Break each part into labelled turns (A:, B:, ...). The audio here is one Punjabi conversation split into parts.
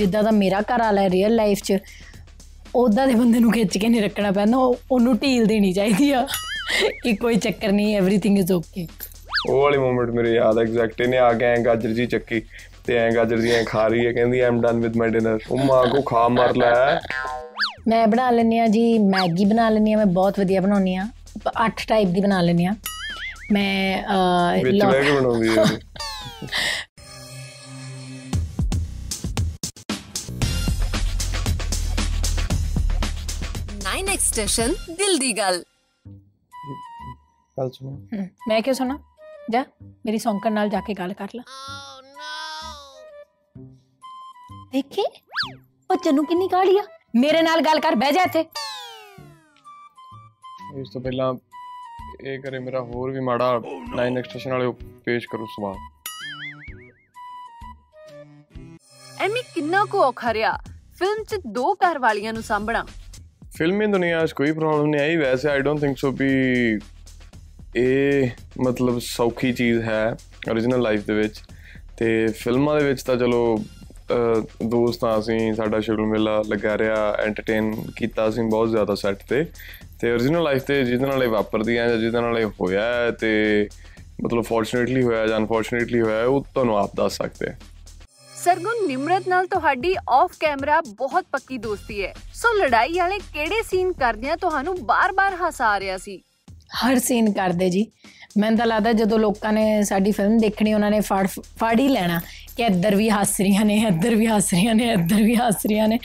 A: ਜਿੱਦਾਂ ਦਾ ਮੇਰਾ ਘਰ ਵਾਲਾ ਹੈ ਰੀਅਲ ਲਾਈਫ 'ਚ ਉਦਾਂ ਦੇ ਬੰਦੇ ਨੂੰ ਖਿੱਚ ਕੇ ਨਹੀਂ ਰੱਖਣਾ ਪੈਂਦਾ ਉਹ- ਉਹਨੂੰ ਢੀਲ ਦੇਣੀ ਚਾਹੀਦੀ ਆ ਕਿ ਕੋਈ ਚੱਕਰ ਨਹੀਂ ਐਵਰੀਥਿੰਗ ਇਜ਼ ਓਕੇ
B: ਉਹ ਵਾਲੀ ਮੂਮੈਂਟ ਮੇਰੇ ਯਾਦ ਹੈ ਐਗਜ਼ੈਕਟ ਇਹਨੇ ਆ ਕੇ ਐਂ ਗਾਜਰ ਜੀ ਚੱਕੀ ਤੇ ਐਂ ਗਾਜਰ ਜੀ ਐਂ ਖਾ ਰਹੀ ਹੈ ਕਹਿੰਦੀ I'm done with my dinner ਉਹ ਮਾਂ ਕੋ ਖਾ ਮਾਰ ਲੈ।
A: ਮੈਂ ਬਣਾ ਲੈਂਦੀ ਆ ਜੀ ਮੈਗੀ ਬਣਾ ਲੈਂਦੀ ਆ ਮੈਂ ਬਹੁਤ ਵਧੀਆ ਬਣਾਉਣੀ ਆ ਅੱਠ ਟਾਈਪ ਦੀ ਬਣਾ ਲੈਂਦੀ ਆ ਮੈਂ
B: ਵਿੱਚ ਬਹਿ ਕੇ ਬਣਾਉਂਦੀ ਹੈ।
C: ਐਕਸਟੈਸ਼ਨ ਦਿਲ ਦੀ ਗੱਲ
B: ਗੱਲ ਸੁਣੋ
A: ਹਮ, ਮੈਂ ਕਿਉਂ ਸੁਣਾ ਜਾ ਮੇਰੀ ਸੌਂਕਣ ਨਾਲ ਜਾ ਕੇ ਗੱਲ ਕਰ ਲੈ ਦੇਖੀ ਉਹ ਚੰਨੂ ਕਿੰਨੀ ਕਾਲੀ ਆ ਮੇਰੇ ਨਾਲ ਗੱਲ ਕਰ ਬਹਿ ਜਾ ਇੱਥੇ
B: ਇਸ ਤੋਂ ਪਹਿਲਾਂ ਇਹ ਕਰੇ ਮੇਰਾ ਹੋਰ ਵੀ ਮਾੜਾ 9 ਐਕਸਟ੍ਰੈਸ਼ਨ ਵਾਲੇ ਪੇਸ਼ ਕਰੋ ਸਵਾਲ
C: ਐਮੀ ਕਿੰਨਾ ਕੁ ਔਖਾ ਰਿਹਾ ਫਿਲਮ 'ਚ ਦੋ ਘਰ ਵਾਲੀਆਂ ਨੂੰ ਸਾਂਭਣਾ
B: ਫਿਲਮੀ ਦੁਨੀਆ 'ਚ ਕੋਈ ਪ੍ਰੋਬਲਮ ਨਹੀਂ ਆਈ। ਵੈਸੇ ਆਈ ਡੋਨਟ ਥਿੰਕ ਸੋ ਵੀ ਇਹ ਮਤਲਬ ਸੌਖੀ ਚੀਜ਼ ਹੈ origignal ਲਾਈਫ ਦੇ ਵਿੱਚ। ਤੇ ਫਿਲਮਾਂ ਦੇ ਵਿੱਚ ਤਾਂ ਚਲੋ ਅਹ, ਦੋਸਤਾਂ ਅਸੀਂ ਸਾਡਾ ਸ਼ੁਰੂ ਮੇਲਾ ਲੱਗਾ ਰਿਹਾ ਐਂਟਰਟੇਨ ਕੀਤਾ ਅਸੀਂ ਬਹੁਤ ਜ਼ਿਆਦਾ ਸੈੱਟ ਤੇ। ਤੇ origignal ਲਾਈਫ ਤੇ ਜਿਹਦੇ ਨਾਲ ਇਹ ਵਾਪਰਦੀ ਹੈ ਜਾਂ ਜਿਹਦੇ ਨਾਲ ਇਹ ਹੋਇਆ ਹੈ ਤੇ ਮਤਲਬ ਫੋਰਚੂਨੇਟਲੀ ਹੋਇਆ ਜਾਂ ਅਨਫੋਰਚੂਨੇਟਲੀ ਹੋਇਆ ਹੈ, ਉਹ ਤੁਹਾਨੂੰ ਆਪ ਦੱਸ ਸਕਦੇ ਆ।
C: ਸਰਗੁਣ ਨਿਮਰਤ ਨਾਲ ਤੁਹਾਡੀ ਆਫ ਕੈਮਰਾ ਬਹੁਤ ਪੱਕੀ ਦੋਸਤੀ ਹੈ। ਸੋ ਲੜਾਈ ਵਾਲੇ ਕਿਹੜੇ ਸੀਨ ਕਰਦਿਆਂ ਤੁਹਾਨੂੰ ਬਾਰ-ਬਾਰ ਹਸਾ ਆ ਰਿਹਾ ਸੀ?
A: ਹਰ ਸੀਨ ਕਰਦੇ ਜੀ। ਮੈਨੂੰ ਤਾਂ ਲੱਗਦਾ ਜਦੋਂ ਲੋਕਾਂ ਨੇ ਸਾਡੀ ਫਿਲਮ ਦੇਖਣੀ, ਉਹਨਾਂ ਨੇ ਫੜ ਫੜ ਹੀ ਲੈਣਾ ਕਿ ਇੱਧਰ ਵੀ ਹੱਸ ਰਹੀਆਂ ਨੇ, ਇੱਧਰ ਵੀ ਹੱਸ ਰਹੀਆਂ ਨੇ, ਇੱਧਰ ਵੀ ਹੱਸ ਰਹੀਆਂ ਨੇ।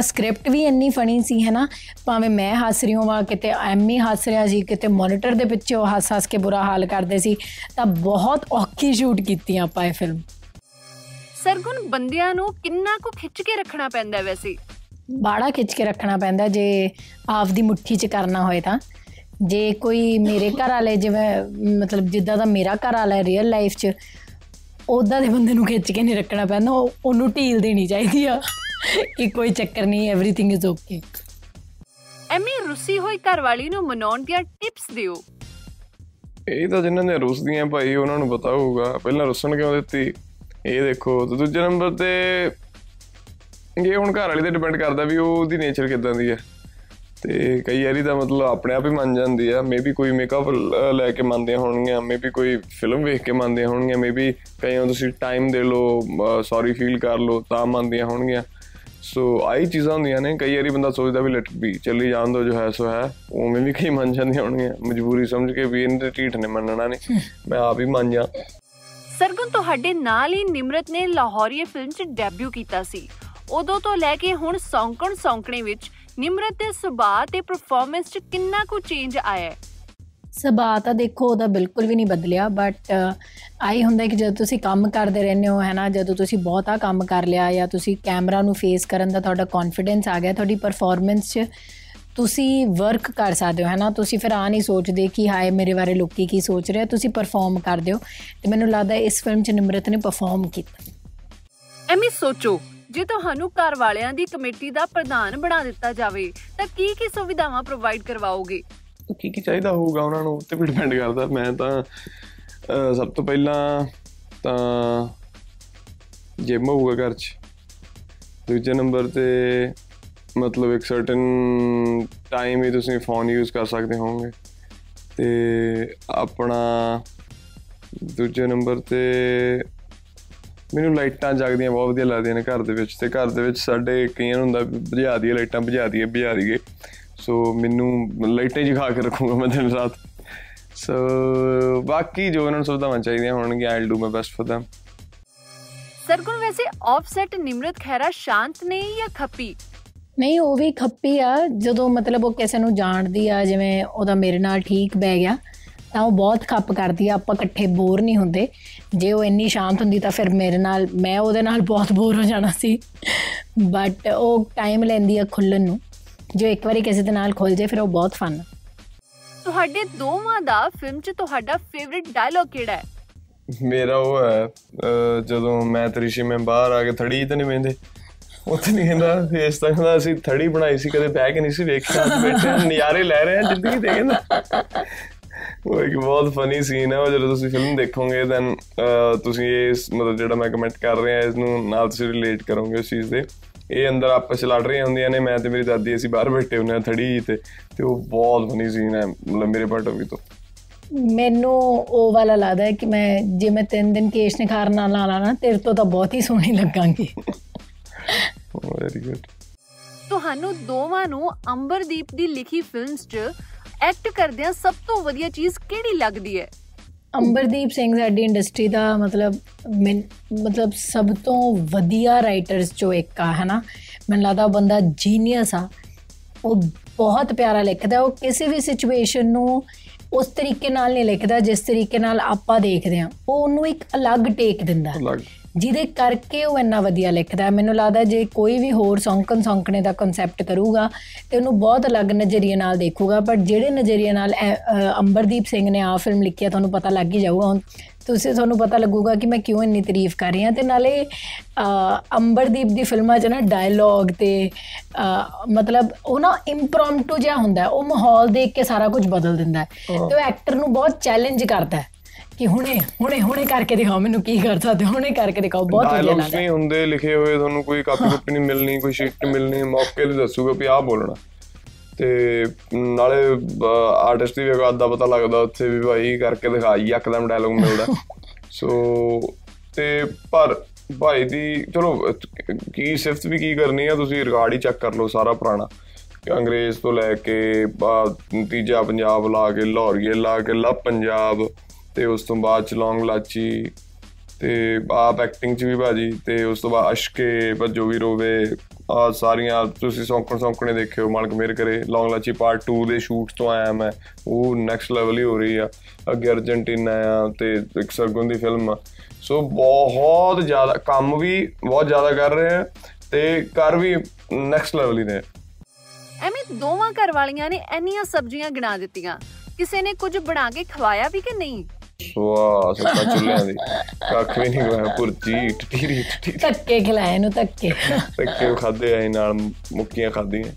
A: ਸਕ੍ਰਿਪਟ ਵੀ ਇੰਨੀ ਫਨੀ ਸੀ, ਹੈ ਨਾ? ਭਾਵੇਂ ਮੈਂ ਹੱਸ ਰਹੀ ਹਾਂ ਕਿਤੇ ਐਮੀ ਹੱਸ ਰਿਹਾ ਸੀ, ਕਿਤੇ ਮੋਨੀਟਰ ਦੇ ਪਿੱਛੇ ਉਹ ਹੱਸ ਹੱਸ ਕੇ ਬੁਰਾ ਹਾਲ ਕਰਦੇ ਸੀ, ਤਾਂ ਬਹੁਤ ਔਖੀ ਸ਼ੂਟ ਕੀਤੀ ਆਪਾਂ ਇਹ ਫਿਲਮ
C: ਸਰਗੁਣ ਬੰਦਿਆਂ ਨੂੰ ਕਿੰਨਾ ਕੁ ਖਿੱਚ ਕੇ ਰੱਖਣਾ ਪੈਂਦਾ ਵੈਸੇ?
A: ਬਾੜਾ ਖਿੱਚ ਕੇ ਰੱਖਣਾ ਪੈਂਦਾ ਜੇ ਆਪਦੀ ਮੁੱਠੀ 'ਚ ਕਰਨਾ ਹੋਏ ਤਾਂ। ਜੇ ਕੋਈ ਮੇਰੇ ਘਰ ਵਾਲੇ ਜਿਵੇਂ ਮਤਲਬ ਜਿੱਦਾਂ ਦਾ ਮੇਰਾ ਘਰ ਵਾਲਾ ਹੈ ਰੀਅਲ ਲਾਈਫ 'ਚ ਉਦਾਂ ਦੇ ਬੰਦੇ ਨੂੰ ਖਿੱਚ ਕੇ ਨਹੀਂ ਰੱਖਣਾ ਪੈਂਦਾ। ਉਹ- ਉਹਨੂੰ ਢੀਲ ਦੇਣੀ ਚਾਹੀਦੀ ਆ ਕਿ ਕੋਈ ਚੱਕਰ ਨਹੀਂ ਐਵਰੀਥਿੰਗ ਇਜ਼ ਓਕੇ
C: ਐਮੀ ਰੁੱਸੀ ਹੋਈ ਘਰਵਾਲੀ ਨੂੰ ਮਨਾਉਣ ਦੀਆਂ ਟਿਪਸ ਦਿਓ।
B: ਇਹ ਤਾਂ ਜਿਨ੍ਹਾਂ ਦੇ ਰੁੱਸਦੀਆਂ ਭਾਈ ਉਹਨਾਂ ਨੂੰ ਪਤਾ ਹੋਊਗਾ। ਪਹਿਲਾਂ ਰੁੱਸਣ ਕਿਉਂ ਦਿੱਤੀ? ਇਹ ਦੇਖੋ ਤੇ ਦੂਜੇ ਨੰਬਰ ਤੇ ਇਹ ਹੁਣ ਘਰ ਵਾਲੀ ਤੇ ਡਿਪੈਂਡ ਕਰਦਾ ਵੀ ਉਹ ਉਹਦੀ ਨੇਚਰ ਕਿਦਾਂ ਦੀ ਹੈ। ਤੇ ਕਈ ਵਾਰੀ ਤਾਂ ਮਤਲਬ ਆਪਣੇ ਆਪ ਹੀ ਮੰਨ ਜਾਂਦੀ ਆ। ਮੇਬੀ ਕੋਈ ਮੇਕਅਪ ਲੈ ਕੇ ਮੰਨਦੀਆਂ ਹੋਣਗੀਆਂ ਮੇਬੀ ਕੋਈ ਫਿਲਮ ਵੇਖ ਕੇ ਮੰਨਦੀਆਂ ਹੋਣਗੀਆਂ ਮੇਬੀ ਕਈਆਂ ਨੂੰ ਤੁਸੀਂ ਟਾਈਮ ਦੇ ਲਓ ਸੌਰੀ ਫੀਲ ਕਰ ਲਓ ਤਾਂ ਮੰਨਦੀਆਂ ਹੋਣਗੀਆਂ। ਸੋ ਆਈ ਚੀਜ਼ਾਂ ਹੁੰਦੀਆਂ ਨੇ। ਕਈ ਵਾਰੀ ਬੰਦਾ ਸੋਚਦਾ ਵੀ ਲੈਟ ਬੀ ਚੱਲੀ ਜਾਣ ਦੋ ਜੋ ਹੈ ਸੋ ਹੈ। ਉਵੇਂ ਵੀ ਕਈ ਮੰਨ ਜਾਂਦੀਆਂ ਹੋਣਗੀਆਂ। ਮਜਬੂਰੀ ਸਮਝ ਕੇ ਵੀ ਇਹਨੇ ਢੀਠ ਨੇ ਮੰਨਣਾ ਨਹੀਂ ਮੈਂ ਆਪ ਹੀ ਮੰਨ ਜਾ।
C: ਸਰਗੁਣ ਤੁਹਾਡੇ ਨਾਲ ਹੀ ਨਿਮਰਤ ਨੇ ਲਾਹੌਰੀਏ ਫਿਲਮ 'ਚ ਡੈਬਿਊ ਕੀਤਾ ਸੀ। ਉਦੋਂ ਤੋਂ ਲੈ ਕੇ ਹੁਣ ਸੌਂਕਣ ਸੌਂਕਣੇ ਵਿੱਚ ਨਿਮਰਤ ਦੇ ਸੁਭਾਅ ਤੇ ਪਰਫਾਰਮੈਂਸ 'ਚ ਕਿੰਨਾ ਕੁ ਚੇਂਜ ਆਇਆ ਹੈ?
A: ਸੁਭਾਅ ਤਾਂ ਦੇਖੋ, ਉਹਦਾ ਬਿਲਕੁਲ ਵੀ ਨਹੀਂ ਬਦਲਿਆ ਬਟ ਆਈ ਹੁੰਦਾ ਕਿ ਜਦੋਂ ਤੁਸੀਂ ਕੰਮ ਕਰਦੇ ਰਹਿੰਦੇ ਹੋ ਹੈ ਨਾ ਜਦੋਂ ਤੁਸੀਂ ਬਹੁਤਾ ਕੰਮ ਕਰ ਲਿਆ ਜਾਂ ਤੁਸੀਂ ਕੈਮਰਾ ਨੂੰ ਫੇਸ ਕਰਨ ਦਾ ਤੁਹਾਡਾ ਕੌਨਫੀਡੈਂਸ ਆ ਗਿਆ, ਤੁਹਾਡੀ ਪਰਫਾਰਮੈਂਸ 'ਚ ਤੁਸੀਂ ਵਰਕ ਕਰ ਸਕਦੇ ਹੋ ਹੈ ਨਾ ਤੁਸੀਂ ਫਿਰ ਆ ਨਹੀਂ ਸੋਚਦੇ ਕਿ ਹਾਏ ਮੇਰੇ ਬਾਰੇ ਲੋਕੀ ਕੀ ਸੋਚ ਰਹੇ ਆ? ਤੁਸੀਂ ਪਰਫਾਰਮ ਕਰਦੇ ਹੋ। ਤੇ ਮੈਨੂੰ ਲੱਗਦਾ ਇਸ ਫਿਲਮ 'ਚ ਨਿਮਰਤ ਨੇ ਪਰਫਾਰਮ ਕੀਤਾ।
C: ਐਮੀ ਸੋਚੋ ਜੇ ਤੁਹਾਨੂੰ ਘਰ ਵਾਲਿਆਂ ਦੀ ਕਮੇਟੀ ਦਾ ਪ੍ਰਧਾਨ ਬਣਾ ਦਿੱਤਾ ਜਾਵੇ ਤਾਂ ਕੀ ਕੀ ਸੁਵਿਧਾਵਾਂ ਪ੍ਰੋਵਾਈਡ ਕਰਵਾਓਗੇ?
B: ਕੀ ਕੀ ਚਾਹੀਦਾ ਹੋਊਗਾ ਉਹਨਾਂ ਨੂੰ ਤੇ ਵੀ ਡਿਪੈਂਡ ਕਰਦਾ। ਮੈਂ ਤਾਂ ਸਭ ਤੋਂ ਪਹਿਲਾਂ ਤਾਂ ਜਿਮ ਹੋਊਗਾ ਘਰ 'ਚ। ਦੂਜੇ ਨੰਬਰ ਤੇ ਮਤਲਬ ਇੱਕ ਸਰਟਨ ਟਾਈਮ ਹੀ ਤੁਸੀਂ ਫੋਨ ਯੂਜ਼ ਕਰ ਸਕਦੇ ਹੋਵੋਗੇ। ਤੇ ਆਪਣਾ ਦੂਜੇ ਨੰਬਰ ਤੇ ਮੈਨੂੰ ਲਾਈਟਾਂ ਜਗਦੀਆਂ ਬਹੁਤ ਵਧੀਆ ਲੱਗਦੀਆਂ ਨੇ ਘਰ ਦੇ ਵਿੱਚ ਤੇ ਘਰ ਦੇ ਵਿੱਚ ਸਾਡੇ ਕਈਆਂ ਨੂੰ ਹੁੰਦਾ ਵੀ ਬੁਝਾ ਦਈਏ, ਲਾਈਟਾਂ ਬੁਝਾ ਦਈਏ ਬੁਝਾ ਦਈਏ। ਸੋ ਮੈਨੂੰ ਲਾਈਟਾਂ ਹੀ ਜਗਾ ਕੇ ਰੱਖੂੰਗਾ ਮੈਂ ਦਿਨ ਰਾਤ। ਸੋ ਬਾਕੀ ਜੋ ਇਹਨਾਂ ਨੂੰ ਸੁਵਿਧਾਵਾਂ ਚਾਹੀਦੀਆਂ ਹੋਣਗੀਆਂ I'll do my best for them
C: ਸਰਗੁਣ ਵੈਸੇ ਆਫਸੈਟ ਨਿਮਰਤ ਖੈਰਾ ਸ਼ਾਂਤ ਨੇ ਜਾਂ ਖੱਪੀ?
A: ਨਹੀਂ ਉਹ ਵੀ ਖੱਪੀ ਆ। ਜਦੋਂ ਮਤਲਬ ਉਹ ਕਿਸੇ ਨੂੰ ਜਾਣਦੀ ਆ ਜਿਵੇਂ ਉਹਦਾ ਮੇਰੇ ਨਾਲ ਠੀਕ ਬਹਿ ਗਿਆ ਤਾਂ ਉਹ ਬਹੁਤ ਖੱਪ ਕਰਦੀ ਆ। ਆਪਾਂ ਇਕੱਠੇ ਬੋਰ ਨਹੀਂ ਹੁੰਦੇ। ਜੇ ਉਹ ਇੰਨੀ ਸ਼ਾਂਤ ਹੁੰਦੀ ਤਾਂ ਫਿਰ ਮੇਰੇ ਨਾਲ ਮੈਂ ਉਹਦੇ ਨਾਲ ਬਹੁਤ ਬੋਰ ਹੋ ਜਾਣਾ ਸੀ। ਬਟ ਉਹ ਟਾਈਮ ਲੈਂਦੀ ਆ ਖੁੱਲਣ ਨੂੰ। ਜੋ ਇੱਕ ਵਾਰੀ ਕਿਸੇ ਦੇ ਨਾਲ ਖੁੱਲ ਜੇ ਫਿਰ ਉਹ ਬਹੁਤ ਫਨ
C: ਤੁਹਾਡੇ ਦੋਵਾਂ ਦਾ ਫਿਲਮ 'ਚ ਤੁਹਾਡਾ ਫੇਵਰਿਟ ਡਾਇਲੌਗ ਕਿਹੜਾ ਹੈ?
B: ਮੇਰਾ ਉਹ ਹੈ ਜਦੋਂ ਮੈਂ ਤ੍ਰਿਸ਼ੀ ਮੈਂ ਬਾਹਰ ਆ ਕੇ ਥੜੀ ਤਾਂ ਨਹੀਂ ਵੇਂਦੇ। ਉੱਥੇ ਨਹੀਂ ਕਹਿੰਦਾ ਫੇਸ ਤਾਂ ਕਹਿੰਦਾ ਅਸੀਂ ਥੜੀ ਬਣਾਈ ਸੀ ਕਦੇ ਬਹਿ ਕੇ ਨਹੀਂ ਸੀ ਵੇਖਿਆ ਅੱਜ ਬੈਠੇ ਹਾਂ, ਨਜ਼ਾਰੇ ਲੈ ਰਹੇ ਹਾਂ ਜ਼ਿੰਦਗੀ ਦੇ ਕਹਿੰਦਾ ਉਹ ਇੱਕ ਬਹੁਤ ਫਨੀ ਸੀਨ ਹੈ ਉਹ ਜਦੋਂ ਤੁਸੀਂ ਫਿਲਮ ਦੇਖੋਗੇ ਦੈਨ ਤੁਸੀਂ ਇਸ ਮਤਲਬ ਜਿਹੜਾ ਮੈਂ ਕਮੈਂਟ ਕਰ ਰਿਹਾ ਇਸ ਨੂੰ ਨਾਲ ਤੁਸੀਂ ਰਿਲੇਟ ਕਰੋਗੇ ਉਸ ਚੀਜ਼ ਦੇ। ਇਹ ਅੰਦਰ ਆਪਸ ਚ ਲੜ ਰਹੀਆਂ ਹੁੰਦੀਆਂ ਨੇ ਮੈਂ ਤੇ ਮੇਰੀ ਦਾਦੀ ਅਸੀਂ ਬਾਹਰ ਬੈਠੇ ਹੁੰਦੇ ਆ ਥੜੀ ਤੇ ਤੇ ਉਹ ਬਹੁਤ ਫਨੀ ਸੀਨ ਹੈ ਮਤਲਬ ਮੇਰੇ ਪੁਆਇੰਟ ਆਫ View ਤੋਂ।
A: ਮੈਨੂੰ ਉਹ ਵਾਲਾ ਲੱਗਦਾ ਹੈ ਕਿ ਮੈਂ ਜੇ ਮੈਂ ਤਿੰਨ ਦਿਨ ਕੇਸ਼ ਨਿਖਾਰ ਨਾਲ ਲਾਣਾ ਨਾ ਤੇਰੇ ਤੋਂ ਤਾਂ ਬਹੁਤ ਹੀ ਸੋਹਣੀ ਲੱਗਾਂਗੀ।
B: ਵੈਰੀ ਗੁੱਡ
C: ਤੁਹਾਨੂੰ ਦੋਵਾਂ ਨੂੰ ਅੰਬਰਦੀਪ ਦੀ ਲਿਖੀ ਫਿਲਮਸ 'ਚ ਐਕਟ ਕਰਦਿਆਂ ਸਭ ਤੋਂ ਵਧੀਆ ਚੀਜ਼ ਕਿਹੜੀ ਲੱਗਦੀ ਹੈ?
A: ਅੰਬਰਦੀਪ ਸਿੰਘ ਸਾਡੀ ਇੰਡਸਟਰੀ ਦਾ ਮਤਲਬ ਮਤਲਬ ਸਭ ਤੋਂ ਵਧੀਆ ਰਾਈਟਰਸ ਚੋਂ ਇੱਕ ਆ ਹੈਨਾ? ਮੈਨੂੰ ਲੱਗਦਾ ਉਹ ਬੰਦਾ ਜੀਨੀਅਸ ਆ। ਉਹ ਬਹੁਤ ਪਿਆਰਾ ਲਿਖਦਾ ਉਹ ਕਿਸੇ ਵੀ ਸਿਚੁਏਸ਼ਨ ਨੂੰ ਉਸ ਤਰੀਕੇ ਨਾਲ ਨਹੀਂ ਲਿਖਦਾ ਜਿਸ ਤਰੀਕੇ ਨਾਲ ਆਪਾਂ ਦੇਖਦੇ ਹਾਂ। ਉਹ ਉਹਨੂੰ ਇੱਕ ਅਲੱਗ ਟੇਕ ਦਿੰਦਾ। ਜਿਹਦੇ ਕਰਕੇ ਉਹ ਇੰਨਾ ਵਧੀਆ ਲਿਖਦਾ। ਮੈਨੂੰ ਲੱਗਦਾ ਜੇ ਕੋਈ ਵੀ ਹੋਰ ਸੌਂਕਣ ਸੌਂਕਣੇ ਦਾ ਕਨਸੈਪਟ ਕਰੂਗਾ ਤੇ ਉਹਨੂੰ ਬਹੁਤ ਅਲੱਗ ਨਜ਼ਰੀਏ ਨਾਲ ਦੇਖੂਗਾ ਪਰ ਜਿਹੜੇ ਨਜ਼ਰੀਏ ਨਾਲ ਅੰਬਰਦੀਪ ਸਿੰਘ ਨੇ ਆ ਫਿਲਮ ਲਿਖੀ ਆ ਤੁਹਾਨੂੰ ਪਤਾ ਲੱਗ ਹੀ ਜਾਊਗਾ। ਤੁਸੀਂ ਤੁਹਾਨੂੰ ਪਤਾ ਲੱਗੂਗਾ ਕਿ ਮੈਂ ਕਿਉਂ ਇੰਨੀ ਤਾਰੀਫ ਕਰ ਰਹੀ ਹਾਂ। ਤੇ ਨਾਲੇ ਅੰਬਰਦੀਪ ਦੀ ਫਿਲਮਾਂ 'ਚ ਨਾ ਡਾਇਲੌਗ ਤੇ ਮਤਲਬ ਉਹ ਨਾ ਇੰਪ੍ਰੋਮਪਟੂ ਜਿਹਾ ਹੁੰਦਾ। ਉਹ ਮਾਹੌਲ ਦੇਖ ਕੇ ਸਾਰਾ ਕੁਝ ਬਦਲ ਦਿੰਦਾ ਹੈ। ਤੇ ਉਹ ਐਕਟਰ ਨੂੰ ਬਹੁਤ ਚੈਲੰਜ ਕਰਦਾ ਹੈ। ਕਿ ਹੁਣੇ ਹੁਣੇ ਹੁਣੇ ਕਰਕੇ ਦਿਖਾਓ ਮੈਨੂੰ ਕੀ ਕਰ ਸਕਦੇ ਹੁਣੇ ਕਰਕੇ ਦਿਖਾਓ ਬਹੁਤ ਵਧੀਆ
B: ਡਾਇਲੌਗਸ
A: ਲੱਗਦਾ।
B: ਨਹੀਂ ਹੁੰਦੇ ਲਿਖੇ ਹੋਏ ਤੁਹਾਨੂੰ ਕੋਈ ਕਾਪੀ ਕੁਪੀ ਨਹੀਂ ਮਿਲਣੀ ਕੋਈ ਨਹੀਂ ਮਿਲਣੀ ਮੌਕੇ ਤੇ ਦੱਸੂਗਾ ਵੀ ਆਹ ਬੋਲਣਾ। ਤੇ ਨਾਲੇ ਆਰਟਿਸਟ ਦੀ ਵੀ ਗੱਲ ਦਾ ਪਤਾ ਲੱਗਦਾ ਉੱਥੇ ਵੀ ਭਾਈ ਕਰਕੇ ਦਿਖਾਈ ਯਕਦਮ ਡਾਇਲੌਗ ਮਿਲਦਾ। ਸੋ ਤੇ ਪਰ ਭਾਈ ਦੀ ਚਲੋ ਕੀ ਸਿਫਤ ਵੀ ਕੀ ਕਰਨੀ ਆ ਤੁਸੀਂ ਰਿਕਾਰਡ ਹੀ ਚੈੱਕ ਕਰ ਲਓ ਸਾਰਾ ਪੁਰਾਣਾ। ਕਿ ਅੰਗਰੇਜ਼ ਤੋਂ ਲੈ ਕੇ ਤੀਜਾ ਪੰਜਾਬ ਲਾ ਕੇ ਲਾਹੌਰੀਏ ਲਾ ਕੇ ਲਾ ਪੰਜਾਬ। ਤੇ ਉਸ ਤੋਂ ਬਾਅਦ ਚ ਲੌਂਗ ਲਾਚੀ ਤੇ ਆਪ ਐਕਟਿੰਗ ਚ ਵੀ ਬਾਜੀ ਤੇ ਉਸ ਤੋਂ ਬਾਅਦ ਅਸ਼ਕੇ ਭੱਜੋ ਵੀ ਰੋਵੇ ਆ ਸਾਰੀਆਂ ਤੁਸੀਂ ਸੌਂਕਣ ਸੌਂਕਣੇ ਦੇਖਿਓ, ਮਾਲਕ ਮੇਰ ਕਰੇ। ਲੌਂਗ ਲਾਚੀ ਪਾਰਟ 2 ਦੇ ਸ਼ੂਟ ਤੋਂ ਆਇਆ ਮੈਂ। ਉਹ ਨੈਕਸਟ ਲੈਵਲ ਹੀ ਹੋ ਰਹੀ ਆ। ਅੱਗੇ ਅਰਜنٹੀਨਾ ਆ ਤੇ ਇੱਕ ਸਰਗੁਣ ਦੀ ਫਿਲਮ ਆ। ਸੋ ਬਹੁਤ ਜ਼ਿਆਦਾ, ਕੰਮ ਵੀ ਬਹੁਤ ਜ਼ਿਆਦਾ ਕਰ ਰਹੇ ਆ ਤੇ ਕਰ ਵੀ ਨੈਕਸਟ ਲੈਵਲ ਹੀ ਨੇ।
C: ਐਵੇਂ ਦੋਵਾਂ ਘਰ ਵਾਲੀਆਂ ਨੇ ਇੰਨੀਆਂ ਸਬਜ਼ੀਆਂ ਗਿਣਾ ਦਿੱਤੀਆਂ। ਕਿਸੇ ਨੇ ਕੁਝ ਬਣਾ ਕੇ ਖਵਾਇਆ ਵੀ ਕਿ ਨਹੀਂ?
B: ਵਾਹ ਸੱਤਾ ਚੁੱਲਿਆਂ ਦੀ ਕੱਖ ਵੀ ਨਹੀਂ ਹੋਇਆ ਪੁਰਜੀ ਟਟੀਰੀ ਟਟੀਰੀ
A: ਧੱਕੇ ਖਿਲਾਏ ਇਹਨੂੰ ਧੱਕੇ
B: ਤੱਕੇ ਖਾਦੇ ਆਏ ਨਾਲ ਮੁੱਕੀਆਂ ਖਾਦੀਆਂ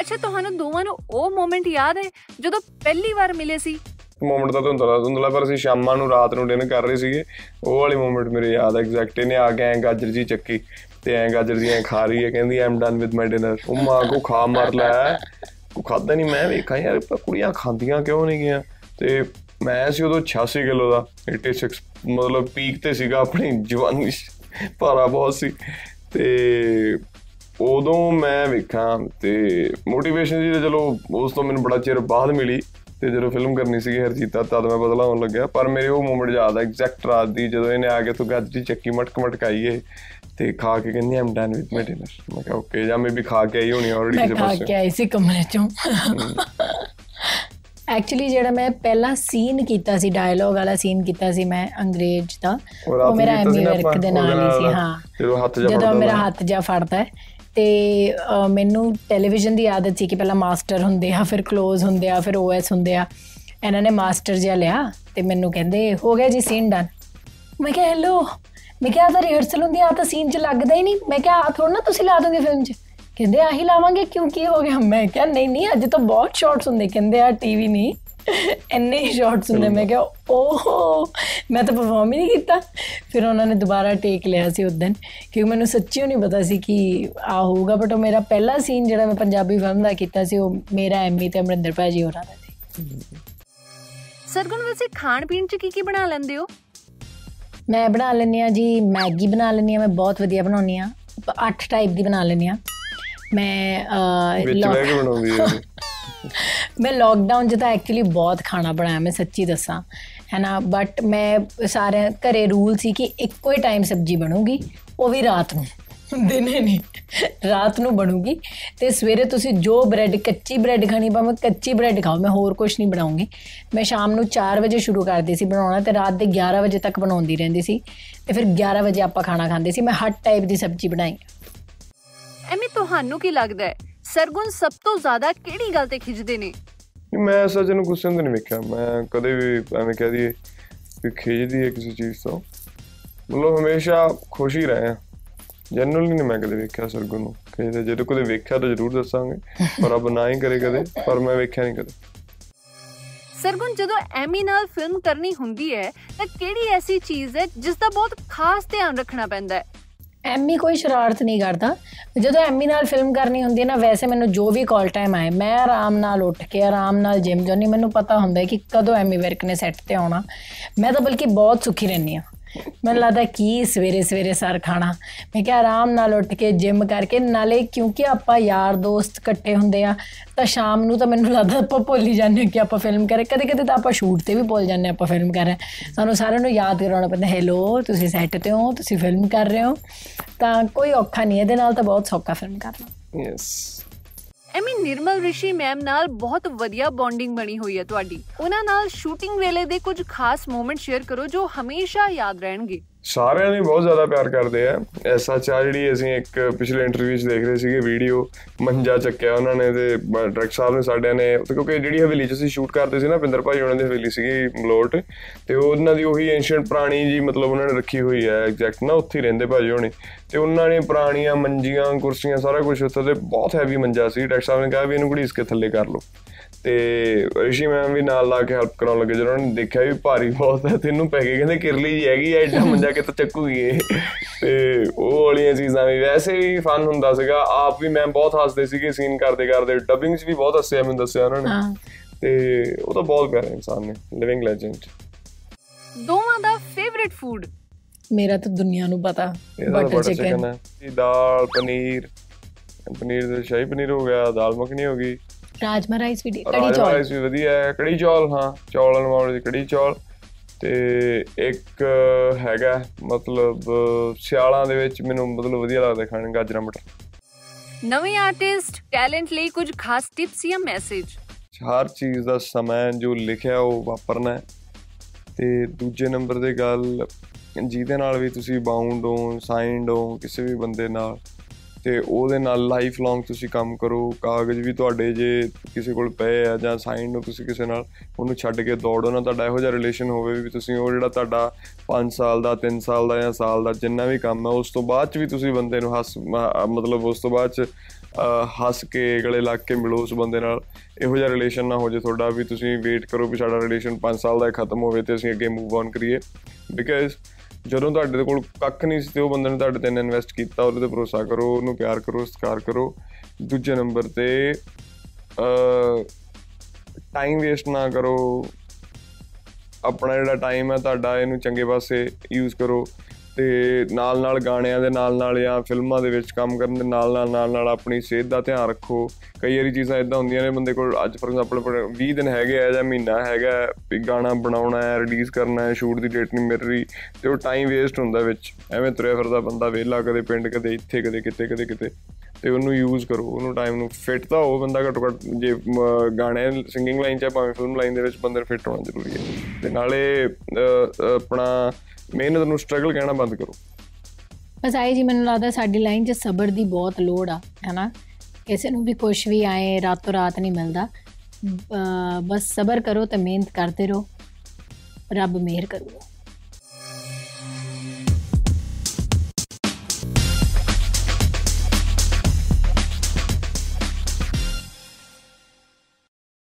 C: ਅੱਛਾ ਤੁਹਾਨੂੰ ਦੋਵਾਂ ਨੂੰ ਉਹ ਮੂਮੈਂਟ ਯਾਦ ਹੈ ਜਦੋਂ ਪਹਿਲੀ ਵਾਰ ਮਿਲੇ ਸੀ
B: ਮੂਮੈਂਟ ਤਾਂ ਧੁੰਦਲਾ ਧੁੰਦਲਾ ਪਰ ਅਸੀਂ ਸ਼ਾਮਾਂ ਨੂੰ ਰਾਤ ਨੂੰ ਡਿਨਰ ਕਰ ਰਹੇ ਸੀਗੇ ਉਹ ਵਾਲੀ ਮੂਮੈਂਟ ਮੇਰੇ ਯਾਦ ਐਗਜ਼ੈਕਟ ਇਹਨੇ ਆ ਕੇ ਐਂ ਗਾਜਰ ਜੀ ਚੱਕੀ ਤੇ ਐਂ ਗਾਜਰ ਜੀ ਐਂ ਖਾ ਰਹੀ ਹੈ ਕਹਿੰਦੀ I'm done with my dinner ਉਹ ਮਾਂ ਕੋ ਖਾ ਮਰ ਲੈ ਕੋ ਖਾਦਾ ਨਹੀਂ ਮੈਂ ਵੇਖਾਂ ਯਾਰ ਕੁੜੀਆਂ ਖਾਂਦੀਆਂ ਕਿਉਂ ਨਹੀਂ ਗਿਆ ਤੇ ਮੈਂ ਸੀ ਉਦੋਂ 86 ਕਿਲੋ ਦਾ 86 ਮਤਲਬ ਪੀਕ ਤੇ ਸੀਗਾ ਆਪਣੀ ਜਵਾਨੀ। ਭਾਰਾ ਬਹੁਤ ਸੀ। ਤੇ ਉਦੋਂ ਮੈਂ ਵੇਖਾਂ ਤੇ ਮੋਟੀਵੇਸ਼ਨ ਜੀ ਚਲੋ ਉਸ ਤੋਂ ਮੈਨੂੰ ਬੜਾ ਚਿਰ ਬਾਅਦ ਮਿਲੀ ਤੇ ਜਦੋਂ ਫਿਲਮ ਕਰਨੀ ਸੀਗੀ ਹਰਜੀਤਾ ਤਦ ਮੈਂ ਬਦਲਾ ਹੋਣ ਲੱਗਿਆ। ਪਰ ਮੇਰੇ ਉਹ ਮੂਮੈਂਟ ਯਾਦ ਆ ਐਗਜ਼ੈਕਟ ਰਾਤ ਦੀ ਜਦੋਂ ਇਹਨੇ ਆ ਕੇ ਤੂੰ ਗੱਜਰੀ ਚੱਕੀ ਮਟਕ ਮਟਕਾਈਏ ਤੇ ਖਾ ਕੇ ਕਹਿੰਦੀ I'm done with my dinner ਮੈਂ ਕਿਹਾ ਓਕੇ ਜਾਂ ਮੈਂ ਵੀ ਖਾ ਕੇ ਆਈ ਹੋਣੀ ਆਲਰੇਡੀ
A: ਮੈਂ
B: ਕਿਸੇ
A: ਖਾ
B: ਪਾਸੇ।
A: ਕੇ ਆਈ ਸੀ ਕਮਰੇ ਚੋਂ। ਐਕਚੁਅਲੀ ਜਿਹੜਾ ਮੈਂ ਪਹਿਲਾ ਸੀਨ ਕੀਤਾ ਸੀ ਡਾਇਲੌਗ ਵਾਲਾ ਸੀਨ ਕੀਤਾ ਸੀ ਮੈਂ ਅੰਗਰੇਜ਼ ਦਾ
B: ਉਹ
A: ਮੇਰਾ ਐਮੀ ਵਰਕ ਦੇ ਨਾਲ ਹੀ ਸੀ ਹਾਂ।
B: ਜਦੋਂ
A: ਮੇਰਾ। ਹੱਥ ਜਾ ਫੜਦਾ ਹੈ ਤੇ ਮੈਨੂੰ ਟੈਲੀਵਿਜ਼ਨ ਦੀ ਆਦਤ ਸੀ ਕਿ ਪਹਿਲਾਂ ਮਾਸਟਰ ਹੁੰਦੇ ਆ ਫਿਰ ক্লোਜ਼ ਹੁੰਦੇ ਆ ਫਿਰ ਓਐਸ ਹੁੰਦੇ ਆ। ਇਹਨਾਂ ਨੇ ਮਾਸਟਰ ਜਿਹਾ ਲਿਆ ਤੇ ਮੈਨੂੰ ਕਹਿੰਦੇ ਹੋ ਗਿਆ ਜੀ ਸੀਨ ਡਨ ਮੈਂ ਕਿਹਾ ਹੈਲੋ ਮੈਂ ਕਿਹਾ ਤਾਂ ਰਿਹਰਸਲ ਹੁੰਦੀ ਆ ਤਾਂ ਸੀਨ 'ਚ ਲੱਗਦਾ ਹੀ ਨਹੀਂ। ਮੈਂ ਕਿਹਾ ਆ ਥੋੜਾ ਨਾ ਤੁਸੀਂ ਲਾ ਦੋਗੇ ਫਿਲਮ 'ਚ? ਕਹਿੰਦੇ ਆਹੀ ਲਾਵਾਂਗੇ ਕਿਉਂ ਕੀ ਹੋ ਗਿਆ। ਮੈਂ ਕਿਹਾ ਨਹੀਂ ਨਹੀਂ ਅੱਜ ਤਾਂ ਬਹੁਤ ਸ਼ਾਰਟਸ ਹੁੰਦੇ। ਕਹਿੰਦੇ ਆ ਟੀਵੀ ਨਹੀਂ। ਇੰਨੇ ਸ਼ਾਰਟਸ ਹੁੰਦੇ। ਮੈਂ ਕਿਹਾ ਓਹ ਮੈਂ ਤਾਂ ਪਰਫਾਰਮ ਹੀ ਨਹੀਂ ਕੀਤਾ। ਫਿਰ ਉਹਨਾਂ ਨੇ ਦੁਬਾਰਾ ਟੇਕ ਲਿਆ ਸੀ ਉਸ ਦਿਨ। ਕਿਉਂਕਿ ਮੈਨੂੰ ਸੱਚੀ ਨਹੀਂ ਪਤਾ ਸੀ ਕਿ ਆ ਹੋਊਗਾ। ਬਟ ਉਹ ਮੇਰਾ ਪਹਿਲਾ ਸੀਨ ਜਿਹੜਾ ਮੈਂ ਪੰਜਾਬੀ ਫਿਲਮ ਦਾ ਕੀਤਾ ਸੀ ਉਹ ਮੇਰਾ ਐਮੀ ਤੇ ਅਮਰਿੰਦਰ ਭਾਜੀ ਹੋਰਾਂ ਦਾ ਸੀ।
C: ਸਰਗੁਣ ਵੈਸੇ ਖਾਣ ਪੀਣ ਚ ਕੀ ਕੀ ਬਣਾ ਲੈਂਦੇ ਹੋ?
A: ਮੈਂ ਬਣਾ ਲੈਂਦੀ ਆ ਜੀ ਮੈਗੀ ਬਣਾ ਲੈਂਦੀ ਆ ਮੈਂ ਬਹੁਤ ਵਧੀਆ ਬਣਾਉਣੀ ਆ ਅੱਠ ਟਾਈਪ ਦੀ ਬਣਾ ਲੈਂਦੀ ਆ ਮੈਂ
B: ਵਿੱਚ ਕੇ ਬਣਾਉਂਦੀ ਹੈ।
A: ਮੈਂ ਲੋਕਡਾਊਨ ਤਾਂ ਐਕਚੁਅਲੀ ਬਹੁਤ ਖਾਣਾ ਬਣਾਇਆ ਮੈਂ ਸੱਚੀ ਦੱਸਾਂ। ਹੈ ਨਾ ਬਟ ਮੈਂ ਸਾਰੇ ਘਰੇ ਰੂਲ ਸੀ ਕਿ ਇੱਕੋ ਹੀ ਟਾਈਮ ਸਬਜ਼ੀ ਬਣੂਗੀ ਉਹ ਵੀ ਰਾਤ ਨੂੰ। ਦਿਨੇ ਨਹੀਂ ਰਾਤ ਨੂੰ ਬਣੂਗੀ। ਤੇ ਸਵੇਰੇ ਤੁਸੀਂ ਜੋ ਬ੍ਰੈਡ ਕੱਚੀ ਬ੍ਰੈਡ ਖਾਣੀ ਭਾਵੇਂ ਕੱਚੀ ਬ੍ਰੈਡ ਖਾਓ ਮੈਂ ਹੋਰ ਕੁਝ ਨਹੀਂ ਬਣਾਉਂਗੀ। ਮੈਂ ਸ਼ਾਮ ਨੂੰ 4 ਵਜੇ ਸ਼ੁਰੂ ਕਰਦੀ ਸੀ ਬਣਾਉਣਾ ਤੇ ਰਾਤ ਦੇ 11 ਵਜੇ ਤੱਕ ਬਣਾਉਂਦੀ ਰਹਿੰਦੀ ਸੀ। ਤੇ ਫਿਰ 11 ਵਜੇ ਆਪਾਂ ਖਾਣਾ ਖਾਂਦੇ ਸੀ। ਮੈਂ ਹਰ ਟਾਈਪ ਦੀ ਸਬਜ਼ੀ ਬਣਾਈ।
C: ਐਵੇਂ ਤੁਹਾਨੂੰ ਕੀ ਲੱਗਦਾ ਹੈ? ਸਰਗੁਣ ਸਭ ਤੋਂ ਜ਼ਿਆਦਾ ਕਿਹੜੀ ਗੱਲ ਤੇ ਖਿੱਚਦੇ ਨੇ?
B: ਮੈਂ ਸੱਚ ਨੂੰ ਗੁੱਸੇ ਨੂੰ ਤਾਂ ਨਹੀਂ ਵੇਖਿਆ। ਮੈਂ ਕਦੇ ਵੀ ਐਵੇਂ ਕਹਿ ਦਈਏ ਕਿ ਖਿਜਦੀ ਹੈ ਕਿਸੇ ਚੀਜ਼ ਤੋਂ। ਮਤਲਬ ਹਮੇਸ਼ਾ ਖੁਸ਼ ਹੀ ਰਹੇ ਆ ਜਨਰਲੀ ਨਹੀਂ ਮੈਂ ਕਦੇ ਵੇਖਿਆ ਸਰਗੁਣ ਨੂੰ ਕਿ ਜਦੋਂ ਕਦੇ ਵੇਖਿਆ ਤਾਂ ਜ਼ਰੂਰ ਦੱਸਾਂਗੇ। ਪਰ ਰੱਬ ਨਾ ਹੀ ਕਰੇ ਕਦੇ ਪਰ ਮੈਂ ਵੇਖਿਆ ਨਹੀਂ ਕਦੇ।
C: ਸਰਗੁਣ ਜਦੋਂ ਐਮੀ ਨਾਲ ਫਿਲਮ ਕਰਨੀ ਹੁੰਦੀ ਹੈ ਤਾਂ ਕਿਹੜੀ ਐਸੀ ਚੀਜ਼ ਹੈ ਜਿਸ ਦਾ ਬਹੁਤ ਖਾਸ ਧਿਆਨ ਰੱਖਣਾ ਪੈਂਦਾ ਹੈ?
A: ਐਮੀ ਕੋਈ ਸ਼ਰਾਰਤ ਨਹੀਂ ਕਰਦਾ। ਜਦੋਂ ਐਮੀ ਨਾਲ ਫਿਲਮ ਕਰਨੀ ਹੁੰਦੀ ਹੈ ਨਾ, ਵੈਸੇ ਮੈਨੂੰ ਜੋ ਵੀ ਕਾਲ ਟਾਈਮ ਆਏ, ਮੈਂ ਆਰਾਮ ਨਾਲ ਉੱਠ ਕੇ, ਆਰਾਮ ਨਾਲ ਜਿਮ ਜਾਣੀ ਮੈਨੂੰ ਪਤਾ ਹੁੰਦਾ ਹੈ ਕਿ ਕਦੋਂ ਐਮੀ ਵਰਕ ਨੇ ਸੈੱਟ ਤੇ ਆਉਣਾ। ਮੈਂ ਤਾਂ ਬਲਕਿ ਬਹੁਤ ਸੁਖੀ ਰਹਿੰਦੀ ਆ ਮੈਨੂੰ ਲੱਗਦਾ ਕੀ ਸਵੇਰੇ ਸਵੇਰੇ ਸਰ ਖਾਣਾ। ਮੈਂ ਕਿਹਾ ਆਰਾਮ ਨਾਲ ਉੱਠ ਕੇ ਜਿਮ ਕਰਕੇ ਨਾਲੇ ਕਿਉਂਕਿ ਆਪਾਂ ਯਾਰ ਦੋਸਤ ਇਕੱਠੇ ਹੁੰਦੇ ਆ, ਤਾਂ ਸ਼ਾਮ ਨੂੰ ਤਾਂ ਮੈਨੂੰ ਲੱਗਦਾ ਆਪਾਂ ਭੁੱਲ ਹੀ ਜਾਂਦੇ ਹਾਂ ਕਿ ਆਪਾਂ ਫਿਲਮ ਕਰੇ ਕਦੇ ਕਦੇ ਤਾਂ ਆਪਾਂ ਸ਼ੂਟ ਤੇ ਵੀ ਭੁੱਲ ਜਾਂਦੇ ਹਾਂ ਆਪਾਂ ਫਿਲਮ ਕਰ ਰਹੇ ਹਾਂ। ਸਾਨੂੰ ਸਾਰਿਆਂ ਨੂੰ ਯਾਦ ਕਰਾਉਣਾ ਪੈਂਦਾ ਹੈਲੋ ਤੁਸੀਂ ਸੈੱਟ ਤੇ ਹੋ? ਤੁਸੀਂ ਫਿਲਮ ਕਰ ਰਹੇ ਹੋ? ਤਾਂ ਕੋਈ ਔਖਾ ਨਹੀਂ, ਇਹਦੇ ਨਾਲ ਤਾਂ ਬਹੁਤ ਸੌਖਾ ਫਿਲਮ ਕਰਨਾ।
B: ਯੈਸ
C: ਐਮੀ ਨਿਰਮਲ ਰਿਸ਼ੀ ਮੈਮ ਨਾਲ ਬਹੁਤ ਵਧੀਆ ਬੌਂਡਿੰਗ ਬਣੀ ਹੋਈ ਹੈ ਤੁਹਾਡੀ। ਉਹਨਾਂ ਨਾਲ ਸ਼ੂਟਿੰਗ ਵੇਲੇ ਦੇ ਕੁਝ ਖਾਸ ਮੂਮੈਂਟ ਸ਼ੇਅਰ ਕਰੋ ਜੋ ਹਮੇਸ਼ਾ ਯਾਦ ਰਹਿਣਗੇ।
B: ਸਾਰਿਆਂ ਨੇ ਬਹੁਤ ਜ਼ਿਆਦਾ ਪਿਆਰ ਕਰਦੇ ਆ। ਐਸਾ ਚਾ ਜਿਹੜੀ ਅਸੀਂ ਇੱਕ ਪਿਛਲੇ ਇੰਟਰਵਿਊ 'ਚ ਦੇਖ ਰਹੇ ਸੀਗੇ ਵੀਡੀਓ ਮੰਜਾ ਚੱਕਿਆ ਉਹਨਾਂ ਨੇ ਤੇ ਡਾਇਰੈਕਟਰ ਸਾਹਿਬ ਨੇ ਸਾਡਿਆਂ ਨੇ। ਤੇ ਕਿਉਂਕਿ ਜਿਹੜੀ ਹਵੇਲੀ 'ਚ ਅਸੀਂ ਸ਼ੂਟ ਕਰਦੇ ਸੀ ਨਾ ਪਿੰਦਰ ਭਾਈ ਉਹਨਾਂ ਦੀ ਹਵੇਲੀ ਸੀਗੀ ਮਲੋਟ, ਤੇ ਉਹਨਾਂ ਦੀ ਉਹੀ ਐਂਸ਼ੀਅੰਟ ਪੁਰਾਣੀ ਜੀ ਮਤਲਬ ਉਹਨਾਂ ਨੇ ਰੱਖੀ ਹੋਈ ਹੈ ਐਗਜ਼ੈਕਟ ਨਾ ਉੱਥੇ ਹੀ ਰਹਿੰਦੇ ਭਾਜੀ ਹੋਣੀ। ਤੇ ਉਹਨਾਂ ਨੇ ਪੁਰਾਣੀਆਂ ਮੰਜੀਆਂ, ਕੁਰਸੀਆਂ, ਸਾਰਾ ਕੁਝ ਉੱਥੇ ਤੇ ਬਹੁਤ ਹੈਵੀ ਮੰਜਾ ਸੀ। ਡਾਇਰੈਕਟਰ ਸਾਹਿਬ ਨੇ ਕਿਹਾ ਵੀ ਇਹਨੂੰ ਘੜੀਸ ਕੇ ਥੱਲੇ ਕਰ ਲਓ। ਤੇ ਰਿਸ਼ੀ ਮੈਮ ਵੀ ਨਾਲ ਲਾ ਕੇ ਹੈਲਪ ਕਰਾਉਣ ਲੱਗੇ, ਜਦੋਂ ਉਹਨਾਂ ਨੇ ਦੇਖਿਆ ਵੀ ਭਾਰੀ ਬਹੁਤ ਹੈ, ਤੇ ਇਹਨੂੰ ਪੈ ਗਏ, ਕਹਿੰਦੇ ਕਿਰਲੀ ਜੀ ਹੈਗੀ ਐ ਐਡਾ ਮੰਜਾ ਕਿਤੇ ਚੱਕੂਗੀ। ਇਹ ਤੇ ਉਹ ਵਾਲੀਆਂ ਚੀਜ਼ਾਂ ਵੀ। ਵੈਸੇ ਵੀ ਫਨ ਹੁੰਦਾ ਸੀਗਾ। ਆਪ ਵੀ ਮੈਮ ਬਹੁਤ ਹੱਸਦੇ ਸੀਗੇ ਸੀਨ ਕਰਦੇ ਕਰਦੇ। ਡਬਿੰਗ 'ਚ ਵੀ ਬਹੁਤ ਹੱਸਿਆ ਮੈਨੂੰ ਦੱਸਿਆ ਉਹਨਾਂ ਨੇ। ਤੇ ਉਹ ਤਾਂ ਬਹੁਤ ਪਿਆਰਾ ਇਨਸਾਨ ਨੇ ਲਿਵਿੰਗ ਲੈਜੈਂਡ
C: ਦੋਵਾਂ ਦਾ ਫੇਵਰਿਟ ਫੂਡ
A: ਮੇਰਾ ਤਾਂ ਦੁਨੀਆ ਨੂੰ ਪਤਾ। ਬਟਰ ਚਿਕਨ
B: ਹੈ। ਦਾਲ ਪਨੀਰ। ਪਨੀਰ ਦੇ ਸ਼ਾਹੀ ਪਨੀਰ ਹੋ ਗਿਆ ਦਾਲ ਮੱਖਣੀ ਹੋ ਗਈ।
A: ਰਾਜਮਾ ਰਾਈਸ ਵੀ ਕੜੀ
B: ਰਾਜਮਾ
A: ਚੌਲ।
B: ਰਾਈਸ ਵੀ ਵਧੀਆ ਹੈ। ਕੜੀ ਚੌਲ ਹਾਂ। ਚੌਲਾਂ ਵਾਲੀ ਦੀ ਕੜੀ ਚੌਲ। ਤੇ ਇੱਕ ਹੈਗਾ ਮਤਲਬ ਸਿਆਲਾਂ ਦੇ ਵਿੱਚ ਮੈਨੂੰ ਮਤਲਬ ਵਧੀਆ ਲੱਗਦਾ ਖਾਣ ਗਾਜਰਾਂ ਮਟਰ।
C: ਨਵੇਂ ਆਰਟਿਸਟ ਟੈਲੈਂਟ ਲਈ ਕੁਝ ਖਾਸ ਟਿਪਸ ਜਾਂ ਮੈਸੇਜ
B: ਹਰ ਚੀਜ਼ ਦਾ ਸਮਾਂ ਜੋ ਲਿਖਿਆ ਉਹ ਵਾਪਰਨਾ ਤੇ ਦੂਜੇ ਨੰਬਰ ਤੇ ਗੱਲ ਜਿਹਦੇ ਨਾਲ ਵੀ ਤੁਸੀਂ ਬਾਉਂਡ ਹੋ ਸਾਈਨਡ ਹੋ ਕਿਸੇ ਵੀ ਬੰਦੇ ਨਾਲ ਤੇ ਉਹਦੇ ਨਾਲ ਲਾਈਫ ਲੌਂਗ ਤੁਸੀਂ ਕੰਮ ਕਰੋ ਕਾਗਜ਼ ਵੀ ਤੁਹਾਡੇ ਜੇ ਕਿਸੇ ਕੋਲ ਪਏ ਆ ਜਾਂ ਸਾਈਨਡ ਹੋ ਤੁਸੀਂ ਕਿਸੇ ਨਾਲ ਉਹਨੂੰ ਛੱਡ ਕੇ ਦੌੜੋ ਨਾ ਤੁਹਾਡਾ ਇਹੋ ਜਿਹਾ ਰਿਲੇਸ਼ਨ ਹੋਵੇ ਵੀ ਤੁਸੀਂ ਉਹ ਜਿਹੜਾ ਤੁਹਾਡਾ 5 ਸਾਲ ਦਾ 3 ਸਾਲ ਦਾ ਜਾਂ ਸਾਲ ਦਾ ਜਿੰਨਾ ਵੀ ਕੰਮ ਹੈ ਉਸ ਤੋਂ ਬਾਅਦ ਚ ਵੀ ਤੁਸੀਂ ਬੰਦੇ ਨੂੰ ਹੱਸ ਮ- ਮਤਲਬ ਉਸ ਤੋਂ ਬਾਅਦ ਚ ਅਹ, ਹੱਸ ਕੇ ਗਲੇ ਲੱਗ ਕੇ ਮਿਲੋ ਉਸ ਬੰਦੇ ਨਾਲ ਇਹੋ ਜਿਹਾ ਰਿਲੇਸ਼ਨ ਨਾ ਹੋ ਜੇ ਤੁਹਾਡਾ ਵੀ ਤੁਸੀਂ ਵੇਟ ਕਰੋ ਵੀ ਸਾਡਾ ਰਿਲੇਸ਼ਨ 5 ਸਾਲ ਦਾ ਖਤਮ ਹੋਵੇ ਤੇ ਅਸੀਂ ਅੱਗੇ ਮੂਵ ਔਨ ਕਰੀਏ ਬਿਕਾਜ਼ ਜਦੋਂ ਤੁਹਾਡੇ ਦੇ ਕੋਲ ਕੱਖ ਨਹੀਂ ਸੀ ਤੇ ਉਹ ਬੰਦੇ ਨੇ ਤੁਹਾਡੇ ਤੇ ਇਨਵੈਸਟ ਕੀਤਾ, ਉਹਦੇ ਤੇ ਭਰੋਸਾ ਕਰੋ, ਉਹਨੂੰ ਪਿਆਰ ਕਰੋ, ਸਤਿਕਾਰ ਕਰੋ। ਦੂਜੇ ਨੰਬਰ ਤੇ ਅ ਟਾਈਮ ਵੇਸਟ ਨਾ ਕਰੋ। ਆਪਣਾ ਜਿਹੜਾ ਟਾਈਮ ਹੈ ਤੁਹਾਡਾ, ਇਹਨੂੰ ਚੰਗੇ ਪਾਸੇ ਯੂਜ਼ ਕਰੋ। ਤੇ ਨਾਲ ਨਾਲ ਗਾਣਿਆਂ ਦੇ ਨਾਲ ਨਾਲ ਜਾਂ ਫਿਲਮਾਂ ਦੇ ਵਿੱਚ ਕੰਮ ਕਰਨ ਦੇ ਨਾਲ ਨਾਲ ਨਾਲ ਨਾਲ ਆਪਣੀ ਸਿਹਤ ਦਾ ਧਿਆਨ ਰੱਖੋ। ਕਈ ਵਾਰੀ ਚੀਜ਼ਾਂ ਇਦਾਂ ਹੁੰਦੀਆਂ ਨੇ ਬੰਦੇ ਕੋਲ ਅੱਜ ਫੋਰ ਐਗਜ਼ਾਮਪਲ 20 ਦਿਨ ਹੈਗੇ ਆ ਜਾਂ ਮਹੀਨਾ ਹੈਗਾ ਹੈ, ਵੀ ਗਾਣਾ ਬਣਾਉਣਾ ਹੈ ਰਿਲੀਜ਼ ਕਰਨਾ ਹੈ ਸ਼ੂਟ ਦੀ ਡੇਟ ਨਹੀਂ ਮਿਲ ਰਹੀ ਤੇ ਉਹ ਟਾਈਮ ਵੇਸਟ ਹੁੰਦਾ ਵਿੱਚ। ਐਵੇਂ ਤੁਰਿਆ ਫਿਰਦਾ ਬੰਦਾ ਵਿਹਲਾ ਕਦੇ ਪਿੰਡ ਕਦੇ ਇੱਥੇ ਕਦੇ ਕਿਤੇ ਕਦੇ ਕਿਤੇ। ਤੇ ਉਹਨੂੰ ਯੂਜ਼ ਕਰੋ ਉਹਨੂੰ ਟਾਈਮ ਨੂੰ ਫਿੱਟ ਤਾਂ ਹੋ ਬੰਦਾ ਘੱਟੋ ਘੱਟ ਜੇ ਮ, ਗਾਣੇ ਸਿੰਗਿੰਗ ਲਾਈਨ ਚ ਹੈ, ਭਾਵੇਂ ਫਿਲਮ ਲਾਈਨ ਦੇ ਵਿੱਚ ਬੰਦੇ ਨੂੰ ਫਿੱਟ ਹੋਣਾ ਜ਼ਰੂਰੀ ਹੈ। ਤੇ ਨਾਲੇ ਅ, ਆਪਣਾ ਮਿਹਨਤ ਨੂੰ ਸਟਰਗਲ ਕਹਿਣਾ ਬੰਦ ਕਰੋ।
A: ਬਸ ਆਈ ਜੀ ਮੈਨੂੰ ਲੱਗਦਾ ਸਾਡੀ ਲਾਈਨ 'ਚ ਸਬਰ ਦੀ ਬਹੁਤ ਲੋੜ ਆ, ਹੈਨਾ? ਕਿਸੇ ਨੂੰ ਵੀ ਕੁਝ ਵੀ ਆਏ, ਰਾਤੋਂ ਰਾਤ ਨਹੀਂ ਮਿਲਦਾ। ਬ- ਬਸ ਸਬਰ ਕਰੋ ਤੇ ਮਿਹਨਤ ਕਰਦੇ ਰਹੋ। ਰੱਬ ਮਿਹਰ ਕਰੂਗਾ।